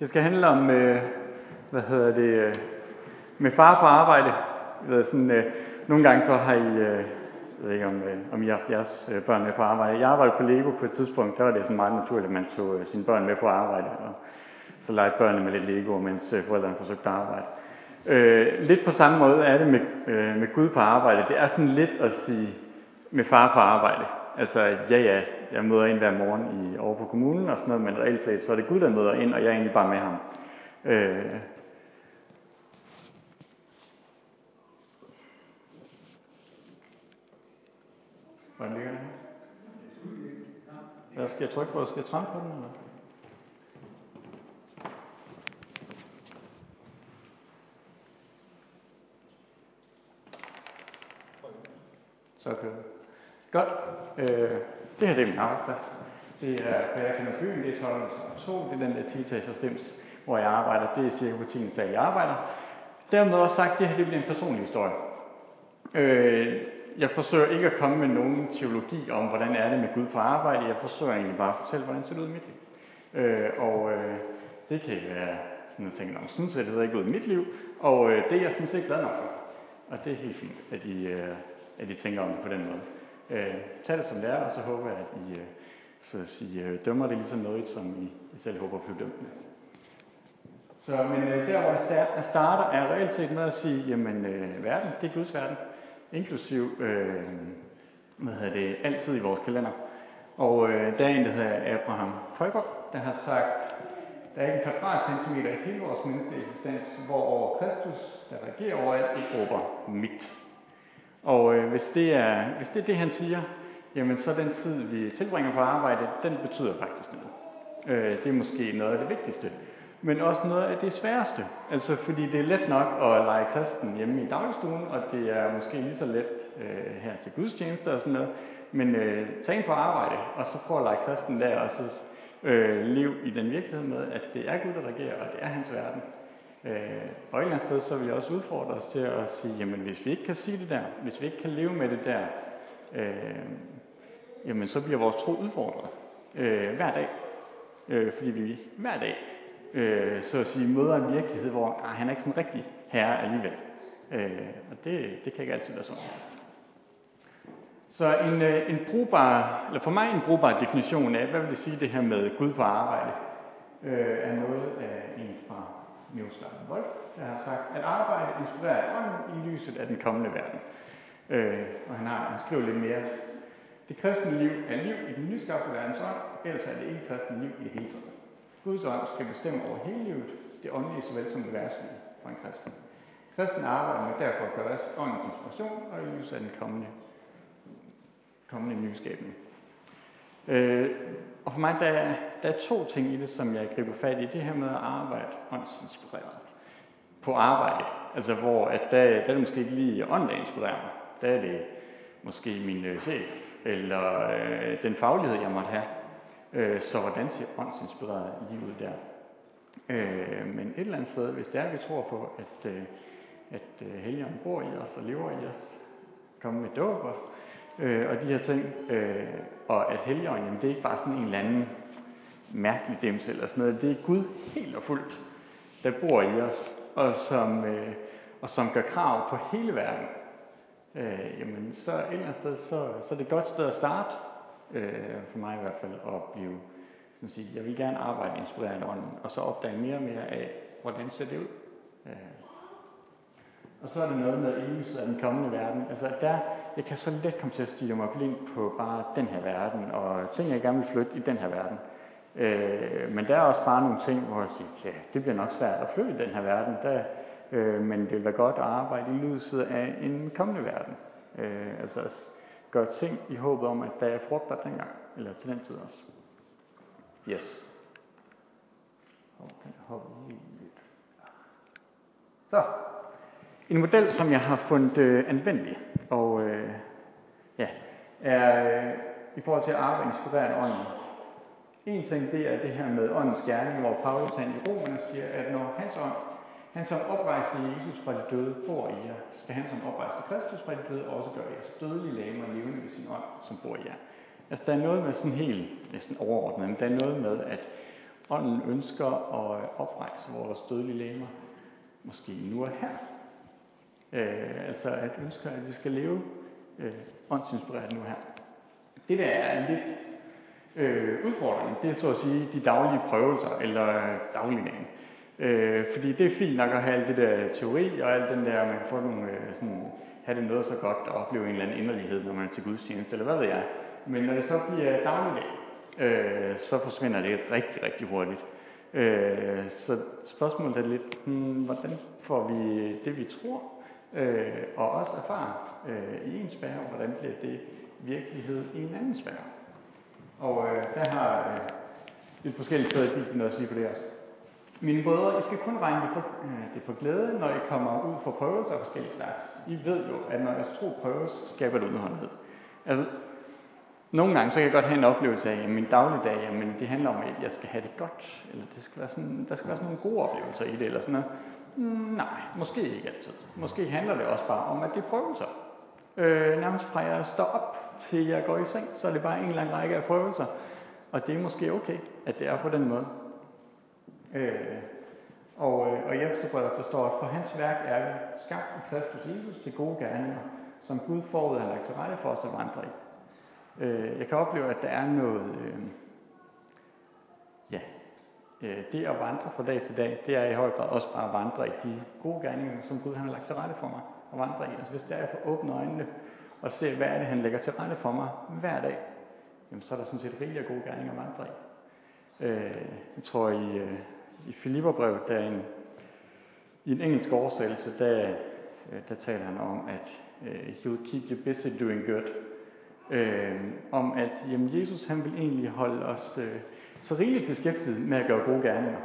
Det skal handle om, øh, hvad hedder det, øh, med far på arbejde. Jeg ved, sådan, øh, nogle gange så har I, øh, jeg ved ikke om, øh, om I har jeres øh, børn med på arbejde. Jeg arbejdede på Lego på et tidspunkt, der var det sådan meget naturligt, at man tog øh, sine børn med på arbejde. Og så legede børnene med lidt Lego, mens øh, forældrene forsøgte at arbejde. Øh, lidt på samme måde er det med, øh, med Gud på arbejde. Det er sådan lidt at sige med far på arbejde. Altså, ja ja, jeg møder ind hver morgen i, over på kommunen og sådan noget, men reelt set, så er det Gud, der møder ind, og jeg er egentlig bare med ham. Øh, Hvordan ligger det? Hvad skal jeg trykke på? Skal jeg trampe på den? Eller? Så kører vi. Godt. Øh, det her det er min arbejdsplads. Det er på Erkender Fyn, det er 12 det er den der 10 stems, hvor jeg arbejder. Det er cirka på 10 sal, jeg arbejder. Dermed også sagt, at det her det bliver en personlig historie. Øh, jeg forsøger ikke at komme med nogen teologi om, hvordan er det med Gud på arbejde. Jeg forsøger egentlig bare at fortælle, hvordan det ser ud i mit liv. Øh, og øh, det kan være sådan, at tænke, om sådan ser det ikke ud i mit liv. Og øh, det er jeg sådan set glad nok for. Og det er helt fint, at I, øh, at I tænker om det på den måde. Øh, tag det som det er, og så håber jeg, at I, øh, så at sige, øh, dømmer det ligesom noget, som I, I selv håber at blive dømt med. Så, men øh, der, hvor jeg starter, er reelt set med at sige, jamen øh, verden, det er Guds verden inklusiv øh, hvad hedder det, altid i vores kalender. Og øh, der er en, der hedder Abraham Højgaard, der har sagt, der er ikke en kvadratcentimeter i hele vores menneskelige eksistens, hvor over Kristus, der regerer overalt, ikke råber mit. Og øh, hvis, det er, hvis det er det, han siger, jamen så den tid, vi tilbringer på arbejde, den betyder faktisk noget. Øh, det er måske noget af det vigtigste men også noget af det sværeste. Altså fordi det er let nok at lege kristen hjemme i dagligstuen, og det er måske lige så let øh, her til gudstjenester og sådan noget. Men øh, tag ind på arbejde, og så prøv at lege kristen der, og så øh, lev i den virkelighed med, at det er Gud, der regerer, og det er hans verden. Øh, og et eller andet sted, så vil jeg også udfordre os til at sige, jamen hvis vi ikke kan sige det der, hvis vi ikke kan leve med det der, øh, jamen så bliver vores tro udfordret øh, hver dag. Øh, fordi vi hver dag øh, så at sige, møder en virkelighed, hvor ah, han er ikke sådan rigtig herre alligevel. Øh, og det, det kan ikke altid være sådan. Så en, øh, en brugbar, eller for mig en brugbar definition af, hvad vil det sige det her med Gud på arbejde, øh, er noget af en fra Miroslav Wolf, der har sagt, at arbejde inspirerer ånden i lyset af den kommende verden. Øh, og han, har, han skriver lidt mere. Det kristne liv er liv i den nyskabte verdens ånd, ellers er det ikke kristne liv i det hele taget. Guds ånd skal bestemme over hele livet, det åndelige såvel som det værtslige for en kristen. Kristen arbejder med derfor at gøre åndens inspiration og i lyset af den kommende, kommende nyskabning. Øh, og for mig, der der er to ting i det, som jeg griber fat i. Det her med at arbejde åndsinspireret. På arbejde. Altså hvor at der, der er det måske ikke lige ånd, der inspirerer mig. Der er det måske min øh, chef, eller øh, den faglighed, jeg måtte have. Øh, så hvordan ser åndsinspireret livet der? Øh, men et eller andet sted, hvis det er, at vi tror på, at, øh, at øh, helgen bor i os og lever i os, kommer med dåber, og, øh, og de her ting, øh, og at helgen, jamen, det er ikke bare sådan en eller anden mærkelig dem eller sådan noget, det er Gud helt og fuldt, der bor i os, og som, øh, og som gør krav på hele verden, øh, jamen så et eller andet sted, så, så er det et godt sted at starte, øh, for mig i hvert fald, at blive, sådan at sige, jeg vil gerne arbejde inspireret af ånden, og så opdage mere og mere af, hvordan ser det ud. Øh. Og så er det noget med lyset af den kommende verden. Altså der, jeg kan så let komme til at stige mig blind på bare den her verden, og ting, jeg gerne vil flytte i den her verden. Øh, men der er også bare nogle ting, hvor jeg siger, ja, det bliver nok svært at flytte i den her verden, der, øh, men det vil være godt at arbejde i lyset af en kommende verden. Øh, altså gør ting i håbet om, at der er frugter dengang, eller til den tid også. Yes. Og den hopper lige lidt. Så, en model, som jeg har fundet øh, anvendelig, og øh, ja, er øh, i forhold til at arbejde inspireret ånden. En ting, det er det her med åndens gerning, hvor Paulus han i Romerne siger, at når hans ånd han som oprejste Jesus fra de døde bor i jer, skal han som oprejste Kristus fra de døde også gøre jeres dødelige lamer levende ved sin ånd, som bor i jer. Altså der er noget med sådan helt næsten overordnet, men der er noget med, at Ånden ønsker at oprejse vores dødelige lægemer, måske nu og her. Øh, altså at ønsker, at vi skal leve øh, åndsinspireret nu her. Det der er lidt øh, udfordringen, det er så at sige de daglige prøvelser, eller øh, dagligdagen. Øh, fordi det er fint nok at have alt det der teori, og alt den der, man kan få nogle, øh, sådan, have det noget så godt, og opleve en eller anden inderlighed, når man er til gudstjeneste, eller hvad ved jeg. Men når det så bliver dagligdag, øh, så forsvinder det rigtig, rigtig hurtigt. Øh, så spørgsmålet er lidt, hmm, hvordan får vi det, vi tror, øh, og også erfarer øh, i en sfære, hvordan bliver det virkelighed i en anden sfære. Og øh, der har øh, lidt forskellige steder i Bibelen også at sige på det også. Mine brødre, I skal kun regne det for, øh, det for glæde, når I kommer ud for prøvelser af forskellige slags. I ved jo, at når jeres tro prøves, skaber det udholdenhed. Altså, nogle gange så kan jeg godt have en oplevelse af, at min dagligdag, jamen, det handler om, at jeg skal have det godt, eller det skal være sådan, der skal være sådan nogle gode oplevelser i det, eller sådan noget. Mm, nej, måske ikke altid. Måske handler det også bare om, at det er prøvelser. Øh, nærmest fra jeg står op til jeg går i seng, så er det bare en lang række af prøvelser. Og det er måske okay, at det er på den måde. Øh, og, øh, og i Efterbrevet, der står, at for hans værk er vi skabt i Kristus Jesus til gode gerninger, som Gud forud har lagt til rette for os at vandre i. Øh, jeg kan opleve, at der er noget, øh, Øh, det at vandre fra dag til dag, det er i høj grad også bare at vandre i de gode gerninger, som Gud han har lagt til rette for mig at vandre i. Altså hvis det er, at jeg får åbne øjnene og se, hvad er det, han lægger til rette for mig hver dag, jamen så er der sådan set rigeligt af gode gerninger at vandre i. Øh, jeg tror, i, øh, i Filipperbrevet, der er en, i en engelsk oversættelse, der, øh, der taler han om, at uh, he will keep you busy doing good. Øh, om at jamen, Jesus han vil egentlig holde os øh, så rigeligt beskæftiget med at gøre gode gerninger.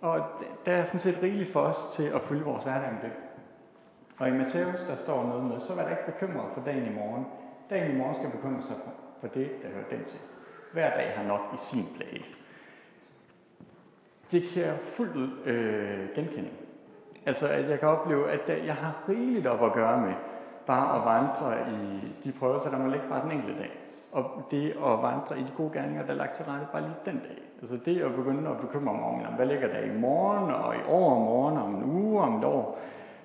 Og der er sådan set rigeligt for os til at fylde vores hverdag med det. Og i Matthæus, der står noget med, så vær der ikke bekymret for dagen i morgen. Dagen i morgen skal bekymre sig for, for det, der hører den til. Hver dag har nok i sin plage. Det kan jeg fuldt ud øh, genkende. Altså, at jeg kan opleve, at jeg har rigeligt op at gøre med bare at vandre i de prøvelser, der må ligge bare den enkelte dag. Og det at vandre i de gode gerninger, der er lagt til rette bare lige den dag. Altså det at begynde at bekymre mig om, hvad ligger der i morgen, og i overmorgen, om en uge, om et år.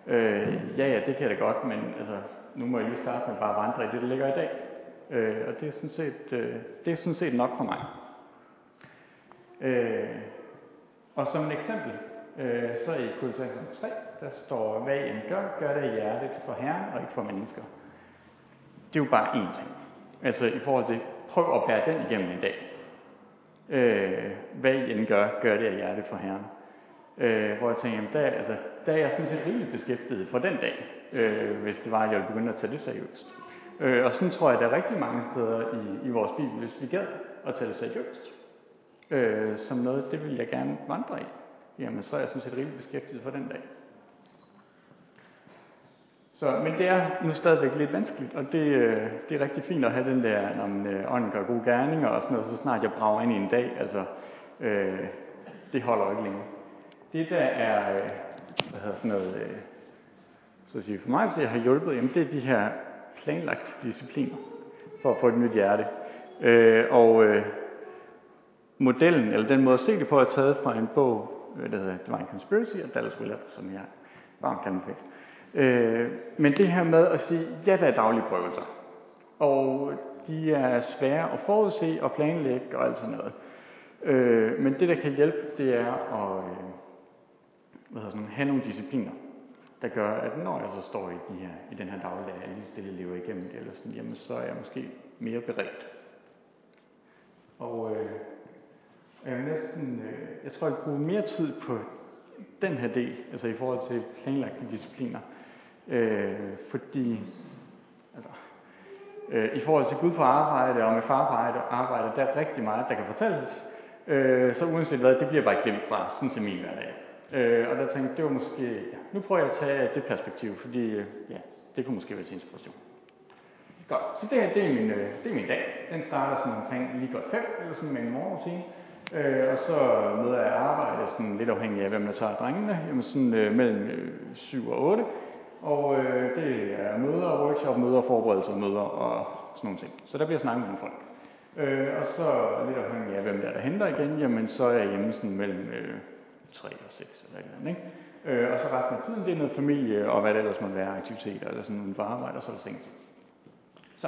Øh, ja, ja, det kan jeg da godt, men altså, nu må jeg lige starte med bare at vandre i det, der ligger i dag. Øh, og det er, sådan set, øh, det er sådan set nok for mig. Øh, og som et eksempel, øh, så i Kolossensen 3, der står, hvad I end gør, gør det i hjertet for Herren og ikke for mennesker. Det er jo bare én ting. Altså i forhold til, prøv at bære den igennem en dag. Øh, hvad I end gør, gør det af hjertet for Herren. Øh, hvor jeg tænker, jamen, der, altså, der er jeg sådan set rigeligt beskæftiget for den dag, øh, hvis det var, at jeg ville begynde at tage det seriøst. Øh, og sådan tror jeg, at der er rigtig mange steder i, i vores bibel, hvis vi gad at tage det seriøst, øh, som noget, det vil jeg gerne vandre i, jamen så er jeg sådan set rigeligt beskæftiget for den dag. Så, men det er nu stadigvæk lidt vanskeligt, og det, øh, det er rigtig fint at have den der, når man øh, ånden gør gode gerninger og sådan noget, så snart jeg brager ind i en dag, altså, øh, det holder ikke længe. Det der er, øh, hvad hedder sådan noget, øh, så at sige, for mig, så jeg har hjulpet, jamen det er de her planlagte discipliner for at få et nyt hjerte. Øh, og øh, modellen, eller den måde at se det på, er taget fra en bog, øh, der hedder Divine Conspiracy af Dallas Willard, som jeg varmt kan anbefale. Øh, men det her med at sige, ja, der er daglige prøvelser. Og de er svære at forudse og planlægge og alt sådan noget. Øh, men det, der kan hjælpe, det er at øh, hvad sådan, have nogle discipliner, der gør, at når jeg så står i, de her, i den her dagligdag, jeg lige stille lever igennem det, eller sådan, jamen, så er jeg måske mere beredt. Og øh, jeg næsten, øh, jeg tror, jeg bruger mere tid på den her del, altså i forhold til planlagte discipliner, Øh, fordi altså, øh, i forhold til Gud på arbejde og med far på arbejde, der er rigtig meget, der kan fortælles. Øh, så uanset hvad, det bliver bare glemt fra, sådan til min hverdag. Øh, og der tænkte jeg, det var måske, ja, nu prøver jeg at tage det perspektiv, fordi øh, ja, det kunne måske være til inspiration. Godt, så det her, det er min, øh, det er min dag. Den starter sådan omkring lige godt fem, eller sådan med en morgenrutine. Øh, og så møder jeg arbejde, sådan lidt afhængig af, hvem der tager drengene, jamen sådan øh, mellem øh, 7 og 8. Og øh, det er møder, workshop, møder, forberedelser, møder og sådan nogle ting. Så der bliver snakket med folk. Øh, og så lidt afhængig af, hvem der, er, der henter igen, jamen så er jeg hjemme sådan mellem øh, 3 og 6 eller et eller andet, ikke? Øh, og så resten af tiden, det er noget familie og hvad det ellers måtte være, aktiviteter eller sådan noget for arbejde, og så er. Så,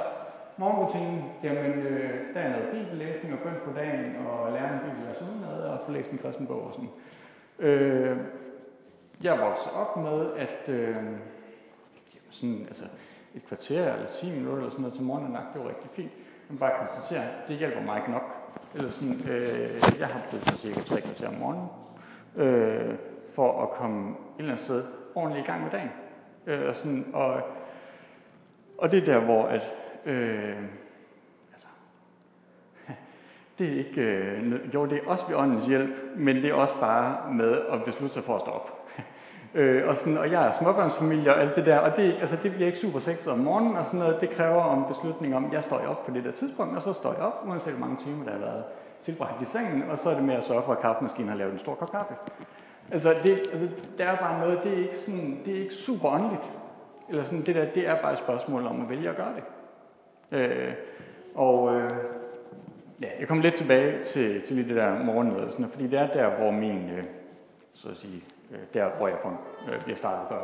morgenrutinen, jamen øh, der er noget bibellæsning og bøn på dagen, og lære en bibelvers udenad, og få læst en kristen bog og sådan. Øh, jeg voksede op med, at øh, sådan, altså, et kvarter eller 10 minutter eller sådan noget til morgenandagt, det var rigtig fint. Men bare konstatere, det hjælper mig ikke nok. Eller sådan, øh, jeg har brug for cirka 3 kvarter om morgenen, øh, for at komme et eller andet sted ordentligt i gang med dagen. Øh, og, sådan, og, og det er der, hvor at, øh, altså, det er ikke, øh, jo det er også ved åndens hjælp, men det er også bare med at beslutte sig for at stå op. Øh, og, sådan, og jeg er småbørnsfamilie og alt det der, og det, altså, det bliver ikke super sexet om morgenen og sådan noget. Det kræver om beslutning om, jeg står op på det der tidspunkt, og så står jeg op, uanset hvor mange timer der har været tilbragt i sengen, og så er det med at sørge for, at kaffemaskinen har lavet en stor kop kaffe. Altså, det, altså, der er bare noget, det er ikke, sådan, det er ikke super åndeligt. Eller sådan, det der, det er bare et spørgsmål om at vælge at gøre det. Øh, og øh, ja, jeg kommer lidt tilbage til, til det der morgenmøde, sådan, fordi det er der, hvor min, øh, så at sige, øh, der hvor jeg får, øh, bliver startet før.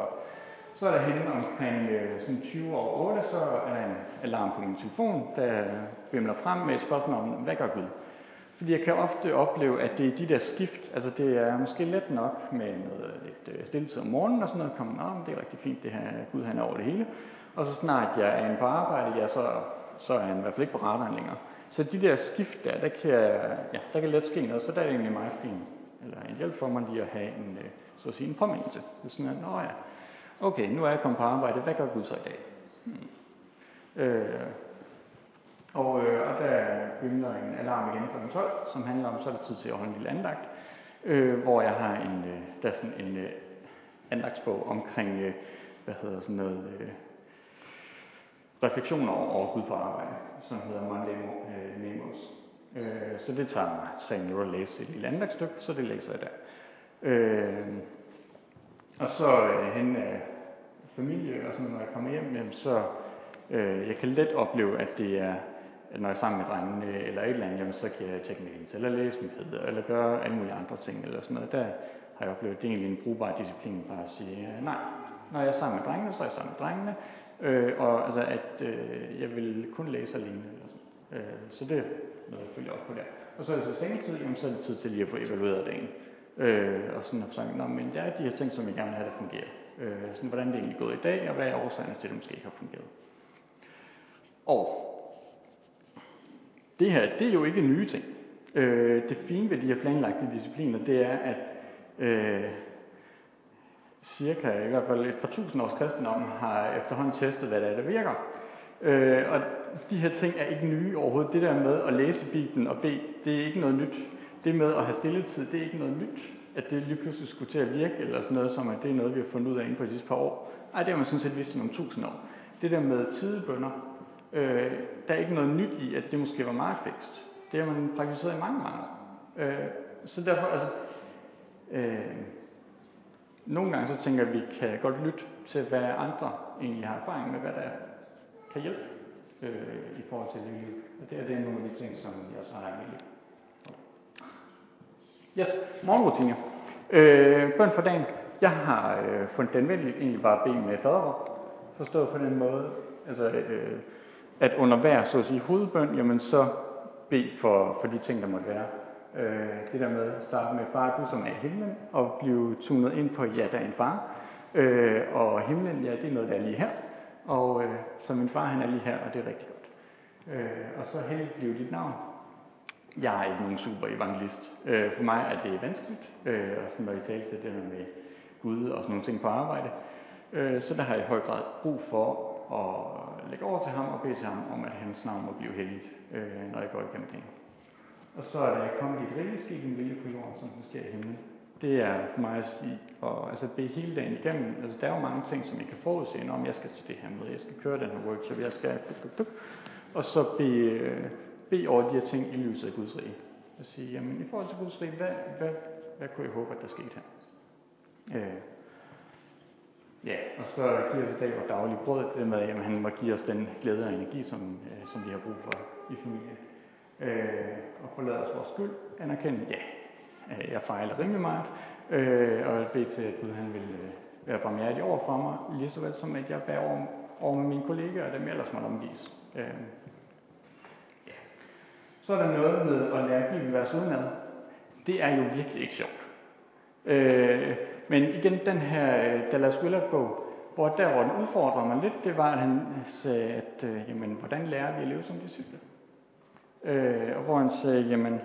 Så er der henne omkring øh, sådan 20 år 8, så er der en alarm på min telefon, der vimler frem med et spørgsmål om, hvad gør Gud? Fordi jeg kan ofte opleve, at det er de der skift, altså det er måske let nok med noget lidt øh, stilletid om morgenen og sådan noget, kommer, om, det er rigtig fint, det her Gud han er over det hele. Og så snart jeg er inde på arbejde, ja, så, så er han i hvert fald ikke på radaren længere. Så de der skift der, der kan, ja, der kan let ske noget, så der er det egentlig meget fint, eller en hjælp for mig lige at have en, øh, så at sige, en påmindelse. Det er sådan, at, Nå ja, okay, nu er jeg kommet på arbejde, hvad gør Gud så i dag? Hmm. Øh, og, øh, og der begynder en alarm igen kl. 12, som handler om, så er det tid til at holde en lille andagt, øh, hvor jeg har en, øh, der er sådan en øh, andagtsbog omkring, øh, hvad hedder sådan noget, øh, refleksioner over Gud på arbejde, som hedder Monday øh, Memos. Så det tager mig tre minutter at læse et lille andagtstykke, så det læser jeg der. Øh, og så øh, hen af familie og sådan, når jeg kommer hjem, jamen, så øh, jeg kan let opleve, at det er, at når jeg er sammen med drengene eller et eller andet, jamen, så kan jeg tjekke mails, eller læse nyheder, eller gøre alle mulige andre ting, eller sådan noget. Der har jeg oplevet, at det er egentlig en brugbar disciplin, bare at sige, øh, nej, når jeg er sammen med drengene, så er jeg sammen med drengene, øh, og altså, at øh, jeg vil kun læse alene. Eller sådan. Øh, så det er noget, jeg følger op på der. Og så er det så sengetid, jamen, så er det tid til lige at få evalueret dagen. Øh, og sådan at sagt, men der er de her ting, som jeg gerne vil have, der fungerer. Øh, sådan, hvordan det er egentlig gået i dag, og hvad er årsagerne til, at det måske ikke har fungeret. Og det her, det er jo ikke nye ting. Øh, det fine ved de her planlagte discipliner, det er, at øh, cirka i hvert fald et par tusind års kristendom har efterhånden testet, hvad der er, der virker. Øh, og de her ting er ikke nye overhovedet. Det der med at læse Bibelen og bede, det er ikke noget nyt. Det med at have stilletid, det er ikke noget nyt. At det lige pludselig skulle til at virke, eller sådan noget, som at det er noget, vi har fundet ud af inden for de sidste par år. Nej, det har man sådan set vidst i nogle tusind år. Det der med tidebønder, øh, der er ikke noget nyt i, at det måske var meget fikst. Det har man praktiseret i mange, mange år. Øh, så derfor, altså, øh, nogle gange så tænker jeg, at vi kan godt lytte til, hvad andre egentlig har erfaring med, hvad der kan hjælpe øh, i forhold til liv. Og det er, det nogle af de ting, som jeg så har i mit liv. Yes, morgenrutiner. Øh, bøn for dagen. Jeg har øh, fundet den venligt egentlig bare at bede med faderår. Forstået på den måde, altså, øh, at under hver, så at sige, hovedbøn, jamen så bed for, for de ting, der måtte være. Øh, det der med at starte med far, du som er i himlen, og blive tunet ind på, ja, der er en far. Øh, og himlen, ja, det er noget, der er lige her. Og øh, så min far, han er lige her, og det er rigtig godt. Øh, og så heldigt blev dit navn. Jeg er ikke nogen super evangelist. Øh, for mig er det vanskeligt, øh, og sådan når I taler til det her med Gud og sådan nogle ting på arbejde. Øh, så der har jeg i høj grad brug for at lægge over til ham og bede til ham om, at hans navn må blive heldigt, øh, når jeg går igennem det. Og så er der kommet dit rige skik, en vilje på jorden, som den sker i himlen. Det er for mig at sige, og altså bede hele dagen igennem. Altså der er jo mange ting, som jeg kan forudse, om jeg skal til det her møde, jeg skal køre den her workshop, jeg skal duk, duk. Og så bede, bede over de her ting i lyset af Guds rige. Og sige, jamen i forhold til Guds rige, hvad, hvad, hvad kunne jeg håbe, at der skete her? Øh, Ja, og så giver os i dag vores daglige brød, det med, at han må give os den glæde og energi, som, øh, som vi har brug for i familien. øh, og forlade os vores skyld, anerkende, ja, Øh, jeg fejler rimelig meget, øh, og bede til, at Gud han vil øh, være barmhjertig over for mig, lige så vel som at jeg bærer over, over med mine kollegaer og dem jeg ellers måtte omgives. Øh, ja. Så er der noget med at lære bibelvers udenad. Det er jo virkelig ikke sjovt. Øh, men igen, den her øh, Dallas Willard bog, hvor der, hvor den udfordrer mig lidt, det var, at han sagde, at øh, jamen, hvordan lærer vi at leve som disciple? Øh, og hvor han sagde, jamen,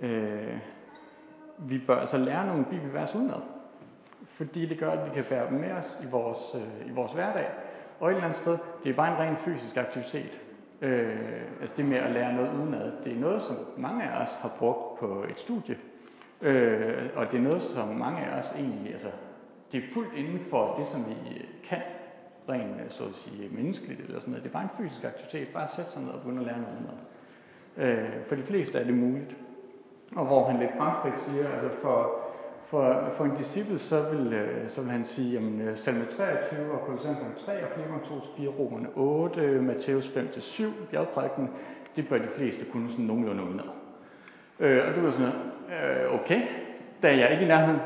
øh, vi bør altså lære nogle bibelvers udenad. Fordi det gør, at vi kan bære dem med os i vores, øh, i vores hverdag. Og et eller andet sted, det er bare en ren fysisk aktivitet. Øh, altså det med at lære noget udenad, det er noget, som mange af os har brugt på et studie. Øh, og det er noget, som mange af os egentlig, altså det er fuldt inden for det, som vi øh, kan, rent øh, så at sige menneskeligt eller sådan noget. Det er bare en fysisk aktivitet, bare at sætte sig ned og begynde at lære noget udenad. Øh, for de fleste er det muligt. Og hvor han lidt fremfrit siger, altså for, for, for en disciple, så vil, øh, så vil han sige, jamen, øh, salme 23 og Kolossenserne 3 og Filipper 2-4, Romerne 8, Matthæus 5-7, bjergprædiken, det bør de fleste kunne sådan nogenlunde udenad. Øh, og det var sådan noget, øh, okay, da jeg ikke i nærheden.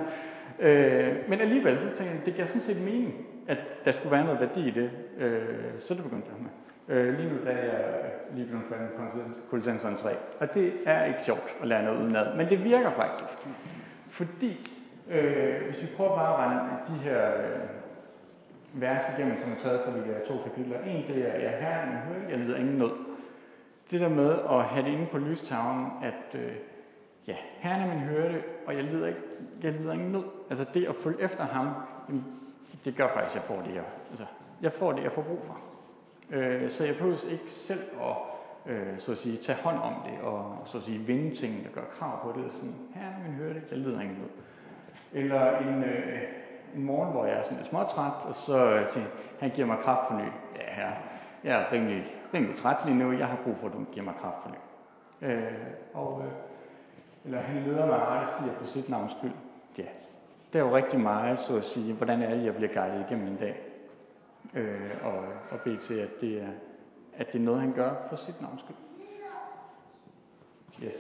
Øh, men alligevel, så tænkte jeg, det giver sådan set mening, at der skulle være noget værdi i det. Øh, så det begyndte jeg med. Øh, lige nu der er jeg øh, lige blevet færdig med Kolossensen 3. Og det er ikke sjovt at lære noget udenad, men det virker faktisk. Fordi, øh, hvis vi prøver bare at rende de her øh, vers igennem, som er taget fra de her to kapitler. En, det er, jeg her men hører, jeg lider ingen nød. Det der med at have det inde på lystavlen, at øh, ja, herren er min hørte, og jeg lider, ikke, jeg lider ingen nød. Altså det at følge efter ham, det gør faktisk, at jeg får det, jeg, altså, jeg får det, jeg får brug for. Øh, så jeg behøver ikke selv at øh, så at sige, tage hånd om det, og så at sige, vinde tingene, der gør krav på det. Sådan, her er min hørte, jeg lider ingen noget. Eller en, øh, en morgen, hvor jeg er sådan lidt småtræt, og så øh, tænker han giver mig kraft på ny. Ja, her, jeg er rimelig, rimelig træt lige nu, jeg har brug for, at du giver mig kraft på ny. Øh, og, øh, eller han leder mig ret stiger på sit navns skyld. Ja, det er jo rigtig meget, så at sige, hvordan er det, jeg bliver guidet igennem en dag. Øh, og, og bede til, at det, er, at det er noget, han gør for sit navns skyld. Yes.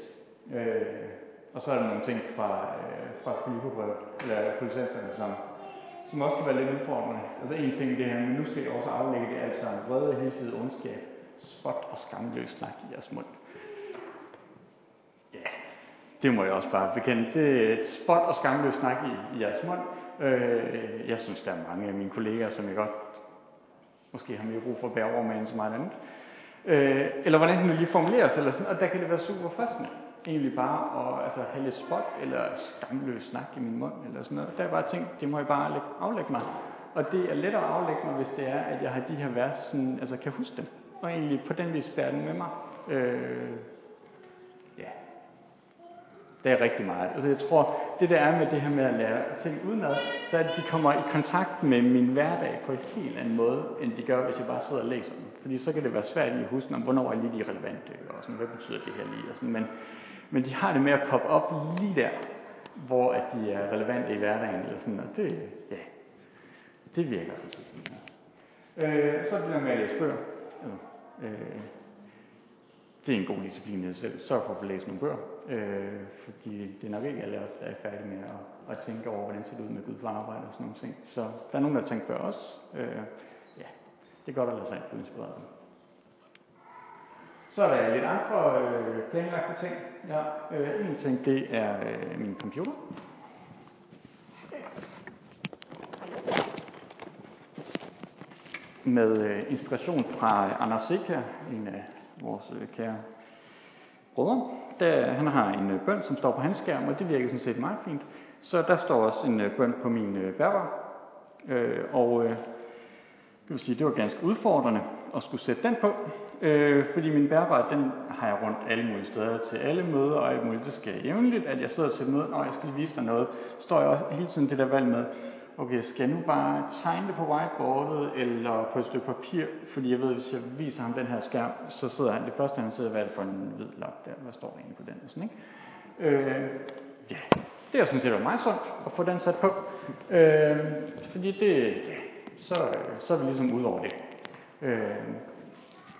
Øh, og så er der nogle ting fra, øh, fra Filipperbrevet, eller Kolossenserne, som, som også kan være lidt udfordrende. Altså en ting det her, men nu skal I også aflægge det, altså en vrede, hisset, ondskab, spot og skamløs snak i jeres mund. Ja, det må jeg også bare bekende. Det er spot og skamløs snak i, i jeres mund. Øh, jeg synes, der er mange af mine kollegaer, som jeg godt måske har mere brug for at bære over med så meget andet. Øh, eller hvordan den lige formuleres, eller sådan, og der kan det være super fristende. Egentlig bare at altså, have lidt spot eller skamløs snak i min mund, eller sådan noget. Der er bare ting, det må jeg bare aflægge mig. Og det er lettere at aflægge mig, hvis det er, at jeg har de her vers, sådan, altså kan huske dem. Og egentlig på den vis bære dem med mig. Øh, det er rigtig meget. Altså jeg tror, det der er med det her med at lære ting udenad, så er det, at de kommer i kontakt med min hverdag på en helt anden måde, end de gør, hvis jeg bare sidder og læser dem. Fordi så kan det være svært at huske, om, hvornår er lige de relevante, og sådan, hvad betyder det her lige, og sådan. Men, men de har det med at poppe op lige der, hvor at de er relevante i hverdagen, eller sådan, og det, ja, det virker sådan. Øh, så er det der med at læse bøger. Øh, det er en god disciplin i sig selv. Sørg for at få læst nogle bøger, øh, fordi det er nok ikke alle os, der er færdige med at, at tænke over, hvordan det ser ud med Gud for arbejde og sådan nogle ting. Så der er nogen, der har tænkt før os. Øh, ja, det er godt at lade sig få inspireret Så er der lidt andre øh, planlagte ting. Ja, øh, en ting, det er øh, min computer. Med øh, inspiration fra Anders Sikker, en af vores øh, kære brødre. Der, han har en øh, bøn, som står på hans skærm, og det virker sådan set meget fint. Så der står også en øh, bøn på min øh, bærbar. Øh, og øh, det vil sige, det var ganske udfordrende at skulle sætte den på, øh, fordi min bærbar, den har jeg rundt alle mulige steder til alle møder og alt muligt. Det skal jævnligt, at jeg sidder til et møde, og jeg skal vise dig noget. Står jeg også hele tiden det der valg med, okay, skal jeg nu bare tegne det på whiteboardet eller på et stykke papir, fordi jeg ved, hvis jeg viser ham den her skærm, så sidder han, det første han sidder, hvad er det for en hvid lap der, hvad står der egentlig på den, og sådan, ikke? Øh, ja, det er sådan set meget sundt at få den sat på, øh, fordi det, ja, så, så er vi ligesom ud over det. Øh,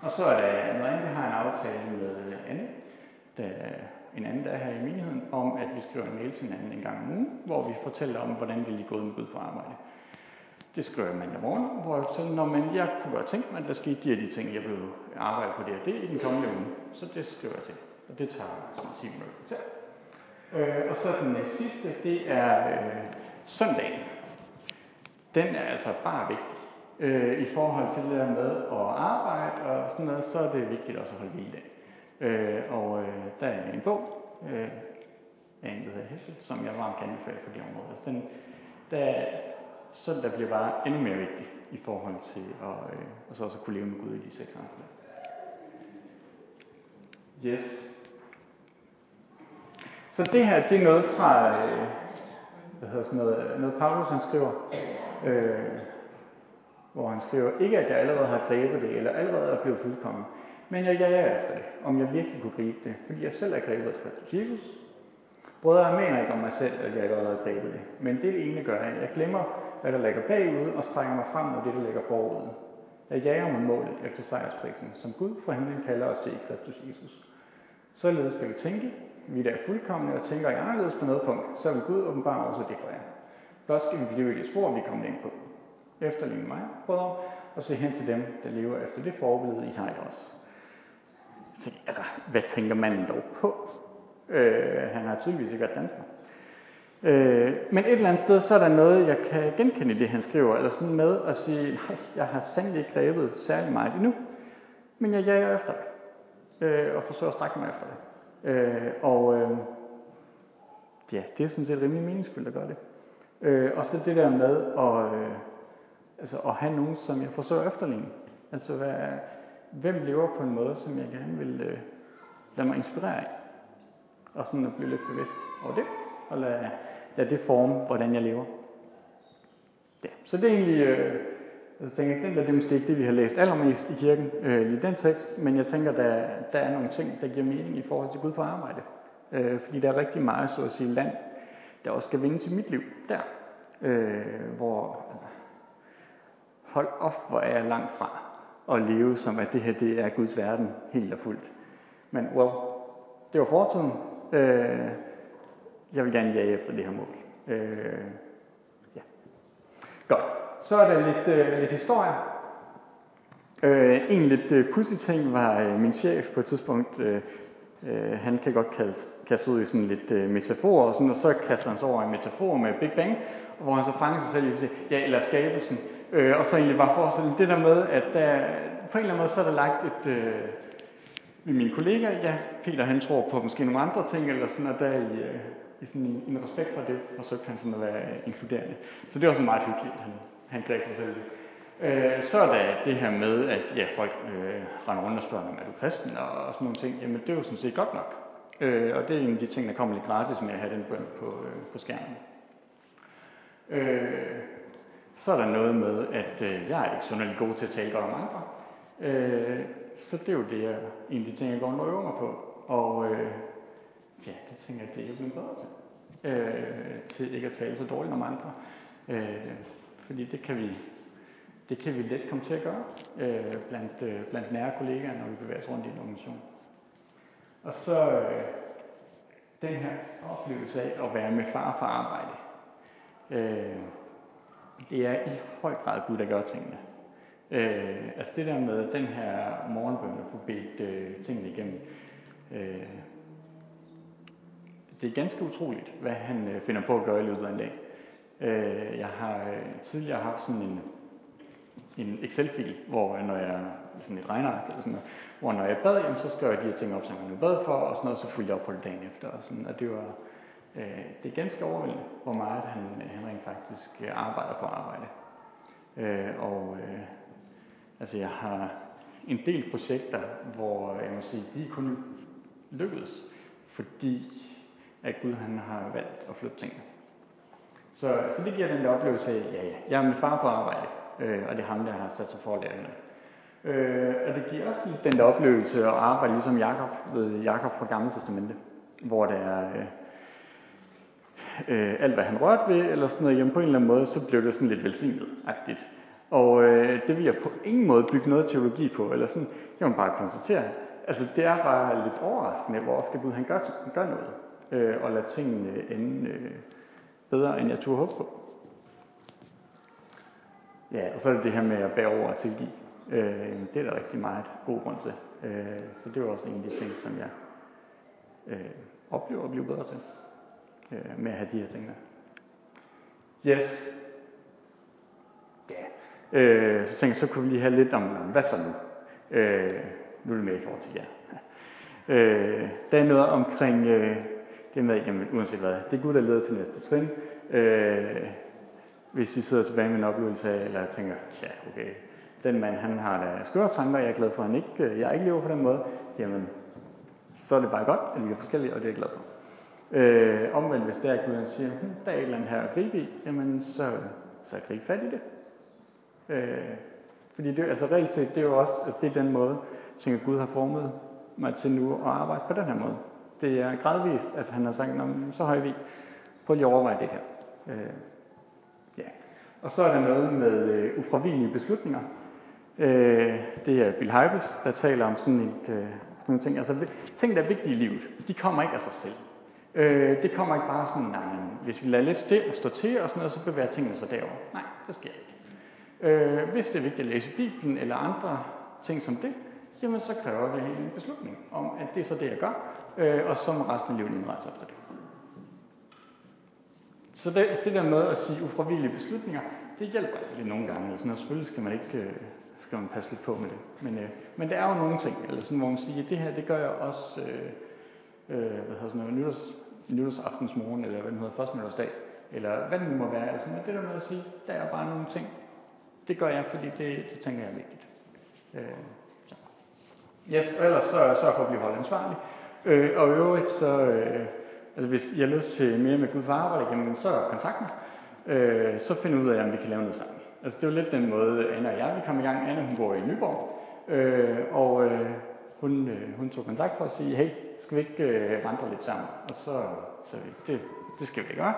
og så er der noget andet, vi har en aftale med Anne, der en anden dag her i menigheden, om at vi skriver en mail til hinanden en gang om ugen, hvor vi fortæller om, hvordan det lige gået med Gud for arbejde. Det skriver jeg mandag morgen, hvor jeg fortæller, når man, jeg kunne godt tænke mig, at der skete de her de ting, jeg blev arbejde på det og det i den kommende uge. Så det skriver jeg til. Og det tager som 10 minutter til. Øh, og så den sidste, det er øh, søndagen. Den er altså bare vigtig. Øh, I forhold til det der med at arbejde og sådan noget, så er det vigtigt også at holde hviledag. Øh, og øh, der er en bog øh, af en, der hedder Hesse, som jeg varmt kan anbefale på det område. Altså, den, der, søndag bliver bare endnu mere vigtig i forhold til at, øh, og så også at kunne leve med Gud i de seks andre. Yes. Så det her, det er noget fra, øh, hvad hedder sådan noget, noget Paulus han skriver, øh, hvor han skriver, ikke at jeg allerede har grebet det, eller allerede er blevet fuldkommen, men jeg jager efter det, om jeg virkelig kunne gribe det, fordi jeg selv er grebet af Kristus Jesus. Brødre, jeg mener ikke om mig selv, at jeg allerede har grebet det, men det det ene gør at Jeg glemmer, hvad der ligger bagud, og strækker mig frem mod det, der ligger forud. Jeg jager mig målet efter sejrsprisen, som Gud fra himlen kalder os til i Kristus Jesus. Således skal vi tænke, vi der er fuldkommende og tænker I anderledes på noget punkt, så vil Gud åbenbare også det for jer. Blot skal vi blive i det spor, vi kommer ind på. Efterligne mig, brødre, og se hen til dem, der lever efter det forbillede, I har i os. Så, altså, hvad tænker manden dog på? Øh, han har tydeligvis ikke været dansker. Øh, men et eller andet sted, så er der noget, jeg kan genkende i det, han skriver. Eller sådan med at sige, nej, jeg har sandelig ikke grebet særlig meget endnu, men jeg jager efter det. Øh, og forsøger at strække mig efter det. Øh, og øh, ja, det er sådan set rimelig meningsfuldt at gøre det. Øh, og så det der med at, øh, altså at have nogen, som jeg forsøger efterligne. Altså hvad, hvem lever på en måde, som jeg gerne vil øh, lade mig inspirere af. Og sådan at blive lidt bevidst over det, og lade, lade det forme, hvordan jeg lever. Ja, så det er egentlig, øh, jeg tænker, den der det er måske ikke det, vi har læst allermest i kirken, øh, i den tekst, men jeg tænker, der, der er nogle ting, der giver mening i forhold til Gud på arbejde. Øh, fordi der er rigtig meget, så at sige, land, der også skal vinde til mit liv, der. Øh, hvor, altså, hold op, hvor er jeg langt fra at leve som, at det her, det er Guds verden, helt og fuldt. Men, well, det var fortiden. Øh, jeg vil gerne jage efter det her mål. Øh, ja. Godt. Så er der lidt, øh, lidt historie. Øh, en lidt øh, pudsig ting var øh, min chef på et tidspunkt, øh, øh, han kan godt kaste ud i sådan lidt øh, metafor, og, sådan, og så kaster han sig over en metafor med Big Bang, hvor han så fanger sig selv i det, ja, eller skabelsen. Øh, og så egentlig bare forestille det der med, at der, på en eller anden måde, så er der lagt et, øh, med mine kollegaer, ja, Peter han tror på måske nogle andre ting, eller sådan, og der i, øh, i sådan en, en respekt for det, forsøgte han sådan at være øh, inkluderende. Så det var sådan meget hyggeligt, han, han greb sig selv Øh, så er der det her med, at ja, folk øh, render rundt og spørger, om er du kristen, og, og sådan nogle ting. Jamen, det er jo sådan set godt nok. Øh, og det er en af de ting, der kommer lidt gratis med at have den bøn på, øh, på skærmen. Øh, så er der noget med, at øh, jeg er ikke sådan god til at tale godt om andre. Øh, så det er jo det, jeg, en af de ting, jeg går og øver mig på. Og øh, ja, det tænker jeg, det er jo blevet bedre til. Øh, til ikke at tale så dårligt om andre. Øh, fordi det kan vi det kan vi let komme til at gøre øh, blandt, øh, blandt nære kollegaer, når vi bevæger os rundt i en organisation. Og så øh, den her oplevelse af at være med far for arbejde. Øh, det er i høj grad Gud, der gør tingene. Øh, altså det der med den her morgenbøn at få bedt øh, tingene igennem. Øh, det er ganske utroligt, hvad han øh, finder på at gøre i løbet af en dag. Øh, jeg har øh, tidligere haft sådan en en Excel-fil, hvor når jeg, sådan et regneark eller sådan noget, hvor når jeg bad, jamen, så skrev jeg de her ting op, som jeg bad for, og sådan noget, så fulgte jeg op på det dagen efter. Og, sådan, og det var, øh, det er ganske overvældende, hvor meget han, han rent faktisk øh, arbejder på arbejde. Øh, og øh, altså jeg har en del projekter, hvor øh, jeg må sige, de kun lykkedes, fordi at Gud han har valgt at flytte tingene. Så, så det giver den der oplevelse af, ja, ja, jeg er med far på arbejde, øh, og det er ham, der har sat sig for at lære hende. Øh, og det giver også lidt den der oplevelse at arbejde ligesom Jakob ved Jakob fra Gamle Testamente, hvor der er øh, øh, alt, hvad han rørte ved, eller sådan noget, jamen på en eller anden måde, så blev det sådan lidt velsignet-agtigt. Og øh, det vil jeg på ingen måde bygge noget teologi på, eller sådan, jeg må bare konstatere, altså, det er bare lidt overraskende, hvor ofte Gud han gør, han gør noget, øh, og lader tingene ende øh, bedre, end jeg turde håbe på. Ja, og så er det det her med at bære over og tilgive. Øh, det er der rigtig meget god grund til. Øh, så det er også en af de ting, som jeg øh, oplever at blive bedre til. Øh, med at have de her ting der. Yes. Ja. Øh, så tænkte jeg, så kunne vi lige have lidt om, hvad så nu? Øh, nu er det med i forhold til jer. Øh, der er noget omkring øh, det med, jamen uanset hvad, det er Gud, der leder til næste trin. Øh, hvis I sidder tilbage med en oplevelse af, eller tænker, ja, okay, den mand, han har da skøre tanker, jeg er glad for, at han ikke, øh, jeg ikke lever på den måde, jamen, så er det bare godt, at vi er forskellige, og det er jeg glad for. Øh, omvendt, hvis der er, Gud, han siger, hm, der er et eller andet her at gribe i, jamen, så, så grib fat i det. Øh, fordi det, altså reelt set, det er jo også, altså det er den måde, tænker Gud har formet mig til nu at arbejde på den her måde. Det er gradvist, at han har sagt, så har vi, på lige at overveje det her. Øh. Og så er der noget med øh, ufravigelige beslutninger. Øh, det er Bill Hybels, der taler om sådan, et, øh, sådan nogle ting. Altså, ting, der er vigtige i livet, de kommer ikke af sig selv. Øh, det kommer ikke bare sådan, nej, hvis vi lader lidt stille og stå til og sådan noget, så bevæger tingene sig derover. Nej, det sker ikke. Øh, hvis det er vigtigt at læse Bibelen eller andre ting som det, jamen så kræver det en beslutning om, at det er så det, jeg gør, øh, og så må resten af livet indrette efter det. Så det, det der med at sige ufravillige beslutninger, det hjælper ikke nogle gange. Altså, selvfølgelig skal man ikke øh, skal man passe lidt på med det. Men, øh, men der er jo nogle ting, eller sådan, hvor man siger, at det her, det gør jeg også øh, øh, hvad hedder sådan noget, nytårs, nytårsaftensmorgen, eller hvad den hedder, første eller hvad det nu må være. Altså, men det der med at sige, der er bare nogle ting, det gør jeg, fordi det, det tænker jeg er vigtigt. Øh, så. Yes, og ellers så sørg for at blive holdt ansvarlig. Øh, og i øvrigt så, øh, altså hvis I har lyst til mere med Gud for arbejde, jamen, så kontakt mig. Øh, så find ud af, om vi kan lave noget sammen. Altså det var lidt den måde, Anna og jeg vi kom i gang. Anna hun bor i Nyborg, øh, og øh, hun, øh, hun tog kontakt for at sige, hey, skal vi ikke øh, vandre lidt sammen? Og så sagde vi, det, det skal vi gøre.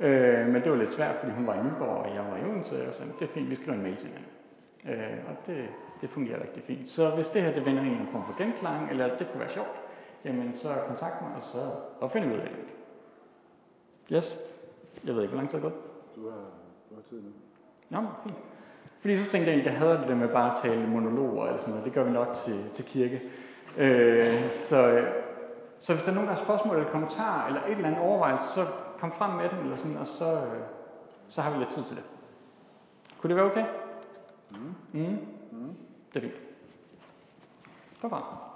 Øh, men det var lidt svært, fordi hun var i Nyborg, og jeg var i Odense, og så det er fint, vi skriver en mail til hende. Øh, og det, det fungerer rigtig fint. Så hvis det her det vender en form for genklang, eller det kunne være sjovt, jamen så kontakt mig, og så og finder vi ud af det. Yes. Jeg ved ikke, hvor lang tid er gået. Du har, du har tid nu. Nå, fint. Fordi så tænkte jeg egentlig, jeg havde det med bare at tale monologer eller sådan noget. Det gør vi nok til, til kirke. Øh, så, så hvis der er nogen, der har spørgsmål eller kommentarer, eller et eller andet overvejelse, så kom frem med den, eller sådan, og så, øh, så har vi lidt tid til det. Kunne det være okay? Mm. Mm. Mm. Det er fint. Godt bare.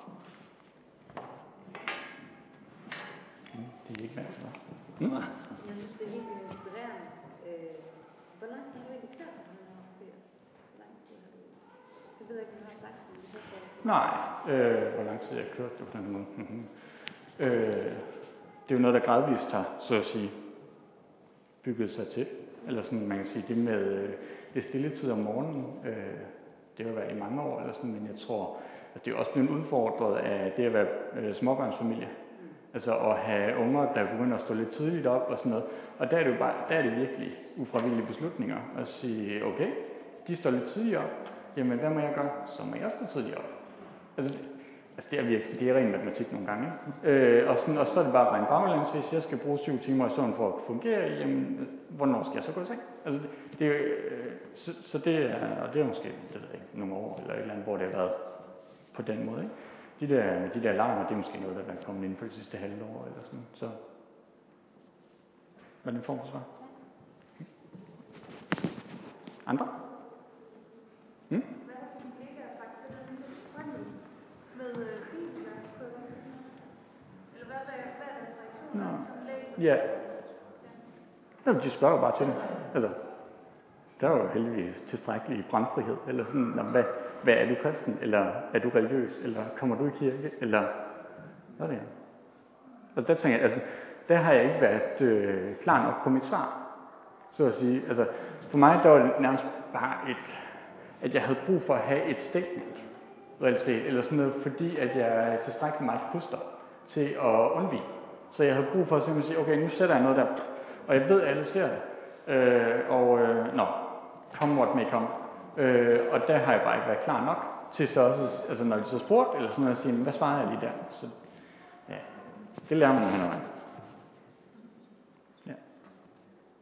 Det er ikke til Mm. Jeg synes, det er helt inspirerende. Øh, hvor lang tid har du egentlig kørt den her ferie? Hvor lang tid har du... Det ved jeg ikke, om du har sagt det. Nej, øh, hvor lang tid jeg har kørt det på den måde. Mm-hmm. Øh, det er jo noget, der gradvist har, så at sige, bygget sig til. Eller sådan, man kan sige, det med øh, det stille tid om morgenen, øh, det har været i mange år, eller sådan, men jeg tror, at det er også blevet udfordret af det at være øh, småbørnsfamilie. Altså at have unger, der begynder at stå lidt tidligt op og sådan noget. Og der er det jo bare, der er det virkelig ufravillige beslutninger. At sige, okay, de står lidt tidligt op. Jamen, hvad må jeg gøre? Så må jeg stå tidligt op. Altså, altså det er virkelig, det er ren matematik nogle gange. Øh, og, sådan, og så er det bare rent baglæns, hvis jeg skal bruge syv timer i søvn for at fungere, jamen, hvornår skal jeg så gå i seng? Altså, det, det er, øh, så, så, det er, og det er måske, det ved jeg ikke, nogle år, eller et eller andet, hvor det har været på den måde, ikke? De der, de der alarmer, det er måske noget, der er kommet inden for det sidste halve år, eller sådan. Så, hvad er den form for svar? Andre? Hmm? Deres reaktioner Nå. Ja. Jamen, de spørger bare til det. Altså, der er jo heldigvis tilstrækkelig brandfrihed, eller sådan, hvad, hvad er du kristen, eller er du religiøs, eller kommer du i kirke, eller hvad er? Og der tænker jeg, altså, der har jeg ikke været øh, klar nok på mit svar, så at sige. Altså, for mig der var det nærmest bare et, at jeg havde brug for at have et statement, realitet, eller sådan noget, fordi at jeg er tilstrækkeligt meget puster til at undvige. Så jeg havde brug for at simpelthen sige, okay, nu sætter jeg noget der, og jeg ved, at alle ser det. Øh, og øh, nå, come what may come. Øh, og der har jeg bare ikke været klar nok til så også, altså når de så spurgte, eller sådan noget, at sige, hvad svarede jeg lige der? Så ja, det lærer man hen ad vejen.